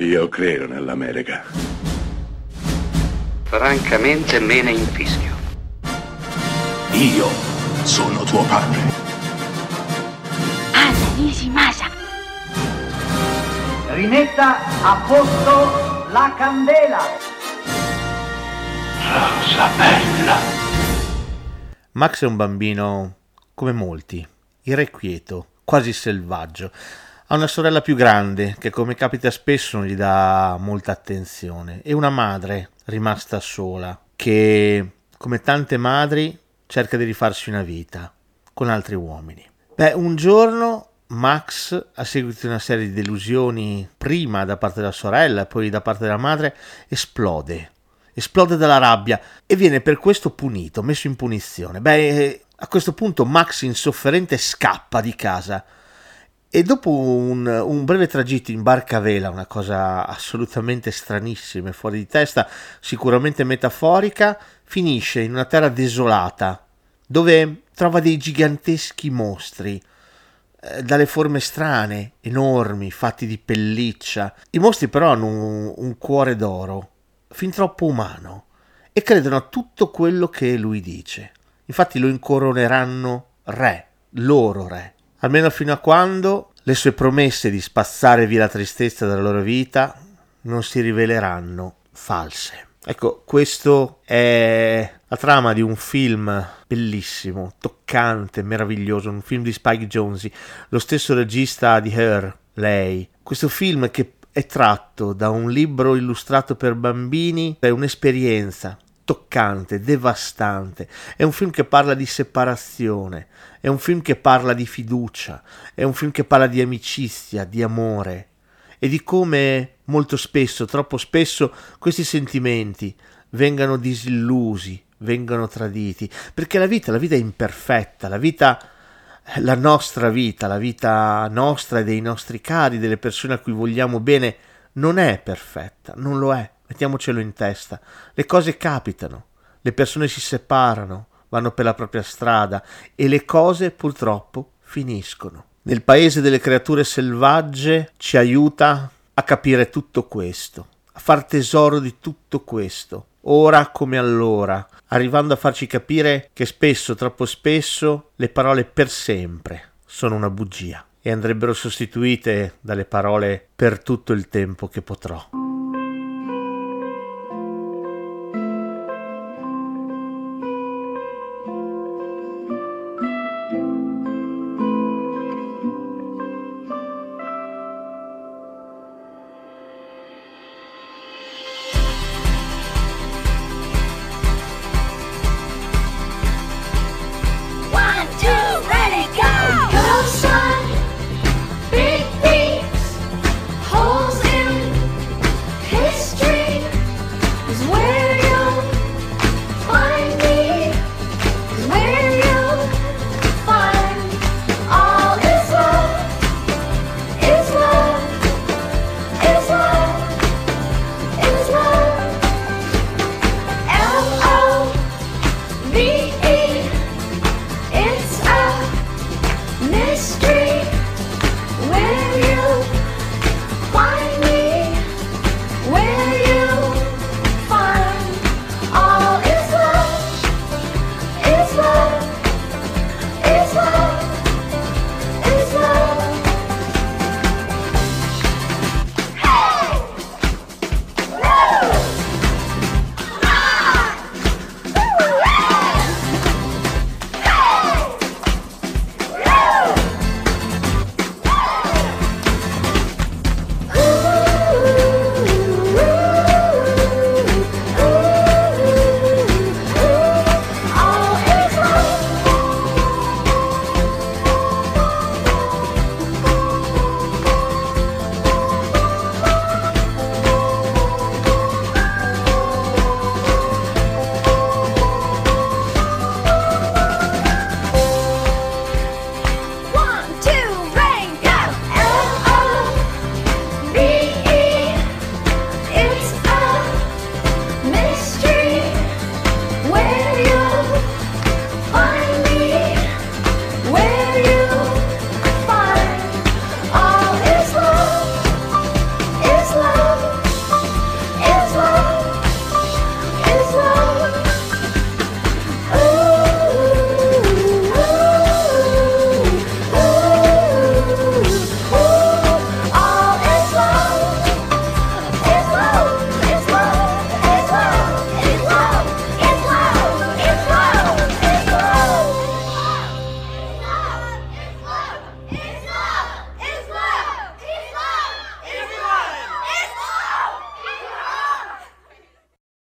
Io credo nell'America. Francamente me ne infischio. Io sono tuo padre. Anna Nishimasa. Rimetta a posto la candela. Rosa bella. Max è un bambino come molti, irrequieto, quasi selvaggio. Ha una sorella più grande che, come capita spesso, non gli dà molta attenzione e una madre rimasta sola che, come tante madri, cerca di rifarsi una vita con altri uomini. Beh, un giorno Max, a seguito di una serie di delusioni, prima da parte della sorella poi da parte della madre, esplode. Esplode dalla rabbia e viene per questo punito, messo in punizione. Beh, a questo punto Max, insofferente, scappa di casa e dopo un, un, breve tragitto in barca a vela, una cosa assolutamente stranissima e fuori di testa, sicuramente metaforica, finisce in una terra desolata, dove trova dei giganteschi mostri, eh, dalle forme strane, enormi, fatti di pelliccia. I mostri però hanno un, un cuore d'oro, fin troppo umano, e credono a tutto quello che lui dice. Infatti lo incoroneranno re, loro re almeno fino a quando le sue promesse di spazzare via la tristezza dalla loro vita non si riveleranno false. Ecco, questo è la trama di un film bellissimo, toccante, meraviglioso, un film di Spike Jonze, lo stesso regista di Her, lei. Questo film che è tratto da un libro illustrato per bambini, è un'esperienza toccante, devastante. È un film che parla di separazione, è un film che parla di fiducia, è un film che parla di amicizia, di amore e di come molto spesso, troppo spesso, questi sentimenti vengano disillusi, vengano traditi, perché la vita, la vita è imperfetta, la vita la nostra vita, la vita nostra e dei nostri cari, delle persone a cui vogliamo bene, non è perfetta, non lo è mettiamocelo in testa, le cose capitano, le persone si separano, vanno per la propria strada e le cose purtroppo finiscono. Nel paese delle creature selvagge ci aiuta a capire tutto questo, a far tesoro di tutto questo, ora come allora, arrivando a farci capire che spesso, troppo spesso, le parole per sempre sono una bugia e andrebbero sostituite dalle parole per tutto il tempo che potrò.